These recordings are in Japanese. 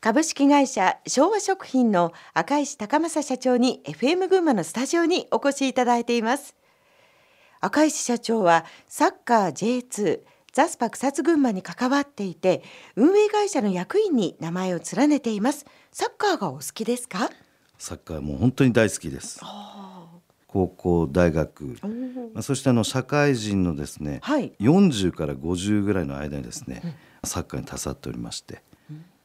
株式会社昭和食品の赤石高政社長に FM 群馬のスタジオにお越しいただいています。赤石社長はサッカー J2 ザスパ草津群馬に関わっていて運営会社の役員に名前を連ねています。サッカーがお好きですか？サッカーもう本当に大好きです。高校大学、まあ、そしてあの社会人のですね、はい、40から50ぐらいの間にですね、うん、サッカーに携わっておりまして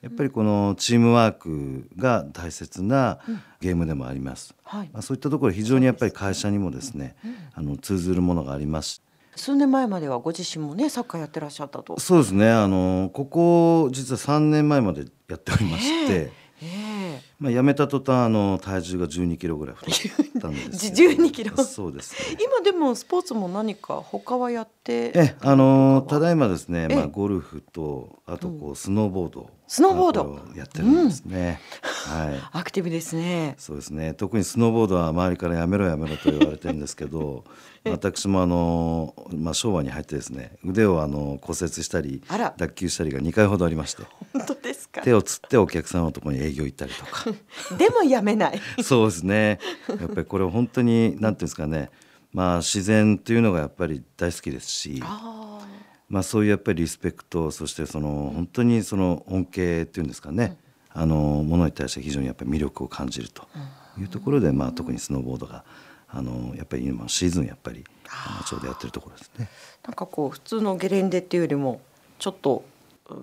やっぱりこのチームワークが大切なゲームでもあります、うんはい、まあ、そういったところ非常にやっぱり会社にもですね、うん、あの通ずるものがあります。数年前まではご自身もねサッカーやってらっしゃったと。そうですね。あのここ実は3年前までやっておりまして、えーまあ、辞めた途端あの体重が12キロぐらい太ったんです12 キロ？そうです、ね、今でもスポーツも何か他はやって？えあのただいまですね、まあ、ゴルフとあとこうスノーボード、うん、スノーボード。やってるんですね、うん、はい。アクティブですね。そうですね。特にスノーボードは周りからやめろやめろと言われてるんですけど 私もあの、まあ、昭和に入ってですね腕をあの骨折したり脱臼したりが2回ほどありまして。本当ですか？手をつってお客さんのところに営業行ったりとか でもやめない。そうですね。やっぱりこれ本当になんていうんですかね。まあ自然というのがやっぱり大好きですし。まあそういうやっぱりリスペクトそしてその本当にその恩恵っていうんですかね、うん、あのものに対して非常にやっぱり魅力を感じるというところで、まあ特にスノーボードがあのやっぱり今シーズンやっぱりちょうどやってるところですね。なんかこう普通のゲレンデっていうよりもちょっと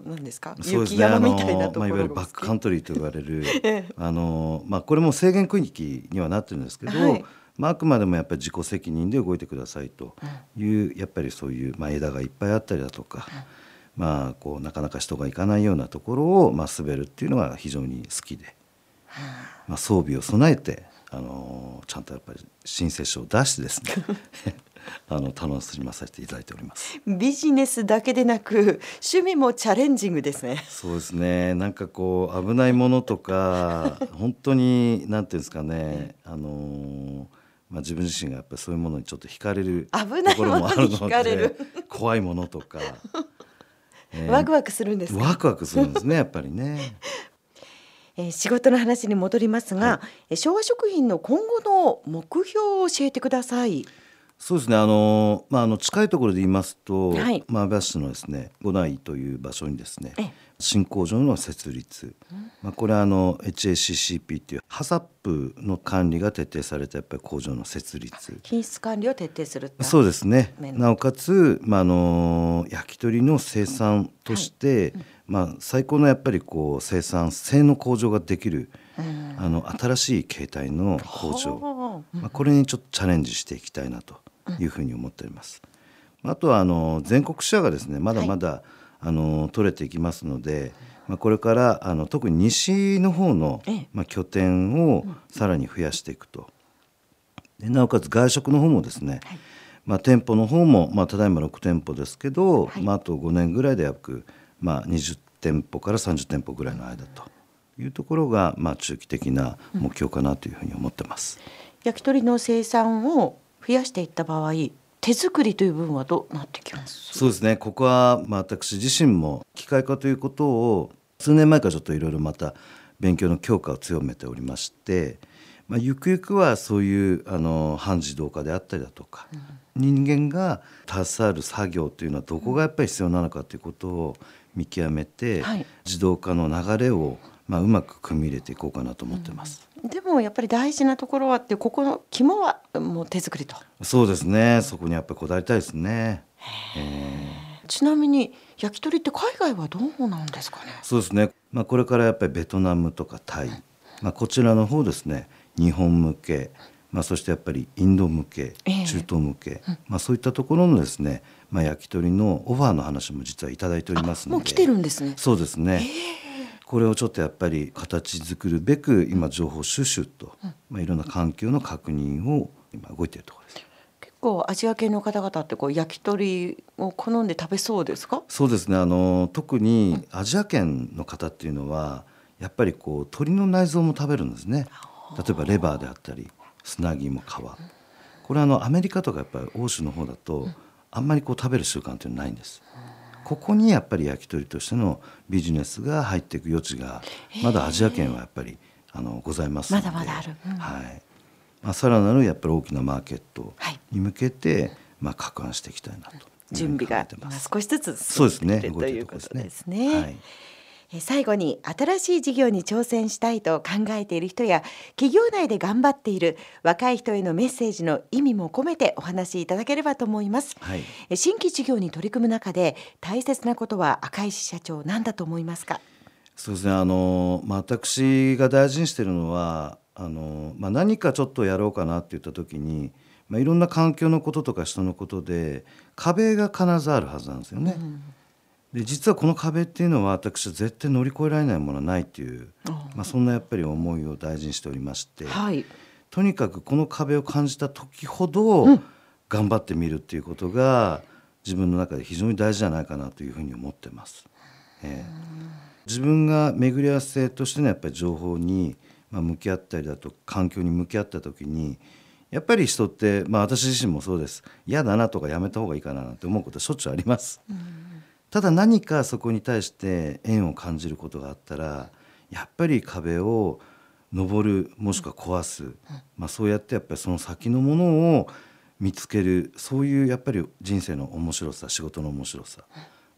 何ですか？雪山みたいなところ、まあ、いわゆるバックカントリーと言われる あの、まあ、これも制限区域にはなってるんですけど、はい、まあ、あくまでもやっぱり自己責任で動いてくださいという、うん、やっぱりそういう、まあ、枝がいっぱいあったりだとか、うん、まあ、こうなかなか人が行かないようなところを、まあ、滑るっていうのが非常に好きで、まあ、装備を備えてあのちゃんとやっぱり申請書を出してですね あの楽しませていただいております。ビジネスだけでなく趣味もチャレンジングですね。そうですね。なんかこう危ないものとか 本当になんていうんですかね。あのまあ、自分自身がやっぱりそういうものにちょっと惹かれるところもあるので怖いものとか、えー、ワクワクするんですワクワクするんですねやっぱりね。えー、仕事の話に戻りますが、はい、昭和食品の今後の目標を教えてください。そうですね。あの、まあ、あの近いところで言いますと、はい、まあ、安倍市のですね五内という場所にですね新工場の設立、うん、まあ、これはあの HACCP っていうハサップの管理が徹底されたやっぱり工場の設立。品質管理を徹底するそうですね。なおかつ、まあ、あの焼き鳥の生産として、はい。うん、まあ、最高のやっぱりこう生産性の向上ができる、うん、あの新しい形態の工場、まあ、これにちょっとチャレンジしていきたいなというふうに思っております。あとはあの全国シェアがですねまだまだ、はい、あの取れていきますので、まあ、これからあの特に西の方の、まあ、拠点をさらに増やしていくと。でなおかつ外食の方もですね、はい、まあ、店舗の方も、まあ、ただいま6店舗ですけど、はい、まあ、あと5年ぐらいで約、まあ、20店舗から30店舗ぐらいの間というところが、まあ、中期的な目標かなというふうに思ってます。うん、焼き鳥の生産を増やしていった場合手作りという部分はどうなってきます？そうですね。ここは、まあ、私自身も機械化ということを数年前からちょっといろいろまた勉強の強化を強めておりまして、まあ、ゆくゆくはそういうあの半自動化であったりだとか、うん、人間が携わる作業というのはどこがやっぱり必要なのかということを見極めて、はい、自動化の流れをまあ、うまく組み入れていこうかなと思ってます。うん、でもやっぱり大事なところはってここの肝はもう手作りと。そうですね。そこにやっぱりこだわりたいですね。ちなみに焼き鳥って海外はどうなんですかね？そうですね。まあこれからやっぱりベトナムとかタイ、まあこちらの方ですね。日本向け、まあそしてやっぱりインド向け、中東向け、えー、まあそういったところのですね。まあ焼き鳥のオファーの話も実はいただいておりますので。もう来てるんですね。そうですね。えーこれをちょっとやっぱり形作るべく今情報収集と、まあ、いろんな環境の確認を今動いているところです。結構アジア系の方々ってこう焼き鳥を好んで食べそうですか？そうですね。あの特にアジア圏の方っていうのはやっぱりこう鶏の内臓も食べるんですね。例えばレバーであったり砂肝皮。これはあのアメリカとかやっぱり欧州の方だとあんまりこう食べる習慣っていうのはないんです。ここにやっぱり焼き鳥としてのビジネスが入っていく余地がまだアジア圏はやっぱりあのございますので。まだまだある。うん。はい。まあ、さらなるやっぱり大きなマーケットに向けて、まあ、拡販していきたいなというふう準備が。少しずつそうですね。進んでいるということですね。最後に新しい事業に挑戦したいと考えている人や企業内で頑張っている若い人へのメッセージの意味も込めてお話しいただければと思います。はいえー新規事業に取り組む中で大切なことは赤石社長何だと思いますか？そうですねあの、まあ、私が大事にしているのはあの、まあ、何かちょっとやろうかなって言った時に、まあ、いろんな環境のこととか人のことで壁が必ずあるはずなんですよね。で実はこの壁っていうのは私は絶対乗り越えられないものはないっていう、まあ、そんなやっぱり思いを大事にしておりまして、はい。とにかくこの壁を感じた時ほど頑張ってみるっていうことが自分の中で非常に大事じゃないかなというふうに思ってます。ええ自分が巡り合わせとしてのやっぱり情報にまあ向き合ったりだとか環境に向き合った時にやっぱり人って、まあ、私自身もそうです嫌だなとかやめた方がいいかななんて思うことはしょっちゅうあります。ただ何かそこに対して縁を感じることがあったらやっぱり壁を登るもしくは壊す、まあ、そうやってやっぱりその先のものを見つけるそういうやっぱり人生の面白さ仕事の面白さ、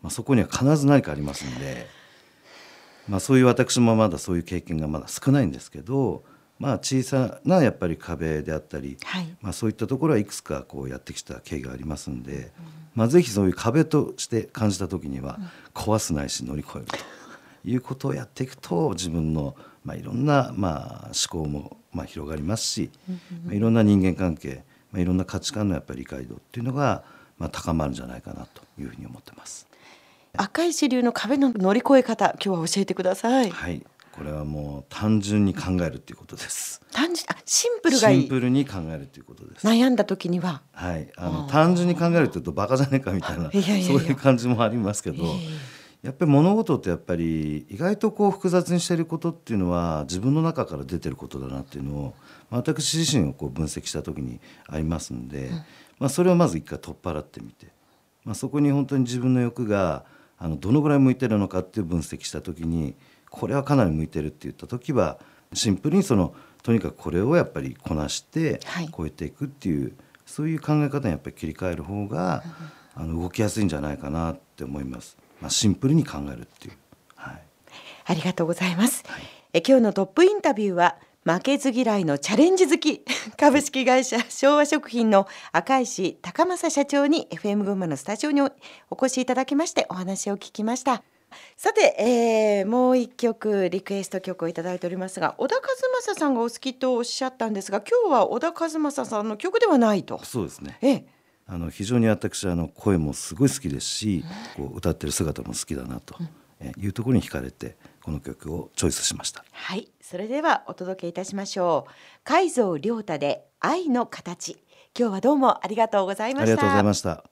まあ、そこには必ず何かありますので、まあ、そういう私もまだそういう経験がまだ少ないんですけど、まあ、小さなやっぱり壁であったり、はい。まあ、そういったところはいくつかこうやってきた経緯がありますんで、まあ、ぜひそういう壁として感じた時には壊すないし乗り越えるということをやっていくと自分の、まあ、いろんな、まあ、思考も、まあ、広がりますし、まあ、いろんな人間関係、まあ、いろんな価値観のやっぱり理解度っていうのが、まあ、高まるんじゃないかなというふうに思ってます。赤石流の壁の乗り越え方今日は教えてください。はい、これはもう単純に考えるっていうことです。単純あシンプルがいい。シンプルに考えるということです。悩んだ時には。はい、あの単純に考えるというとバカじゃねえかみたいなそういう感じもありますけど、ええやっぱり物事ってやっぱり意外とこう複雑にしていることっていうのは自分の中から出てることだなっていうのをまあ私自身をこう分析した時にありますんで、まあ、それをまず一回取っ払ってみて、まあ、そこに本当に自分の欲があのどのぐらい向いてるのかっていう分析した時にこれはかなり向いてるって言った時はシンプルにそのとにかくこれをやっぱりこなしてはい超えていくっていう、そういう考え方にやっぱり切り替える方が、あの動きやすいんじゃないかなって思います。まあ、シンプルに考えるっていう。はい。ありがとうございます。はいえ今日のトップインタビューは負けず嫌いのチャレンジ好き 株式会社昭和食品の赤石高政社長に FM 群馬のスタジオにおお越しいただきましてお話を聞きました。さて、えーもう一曲リクエスト曲をいただいておりますが小田和正さんがお好きとおっしゃったんですが今日は小田和正さんの曲ではないと。そうですね。ええあの非常に私あの声もすごい好きですし、こう歌ってる姿も好きだなと、えいうところに惹かれてこの曲をチョイスしました。はい、それではお届けいたしましょう。海蔵亮太で愛の形。今日はどうもありがとうございました。ありがとうございました。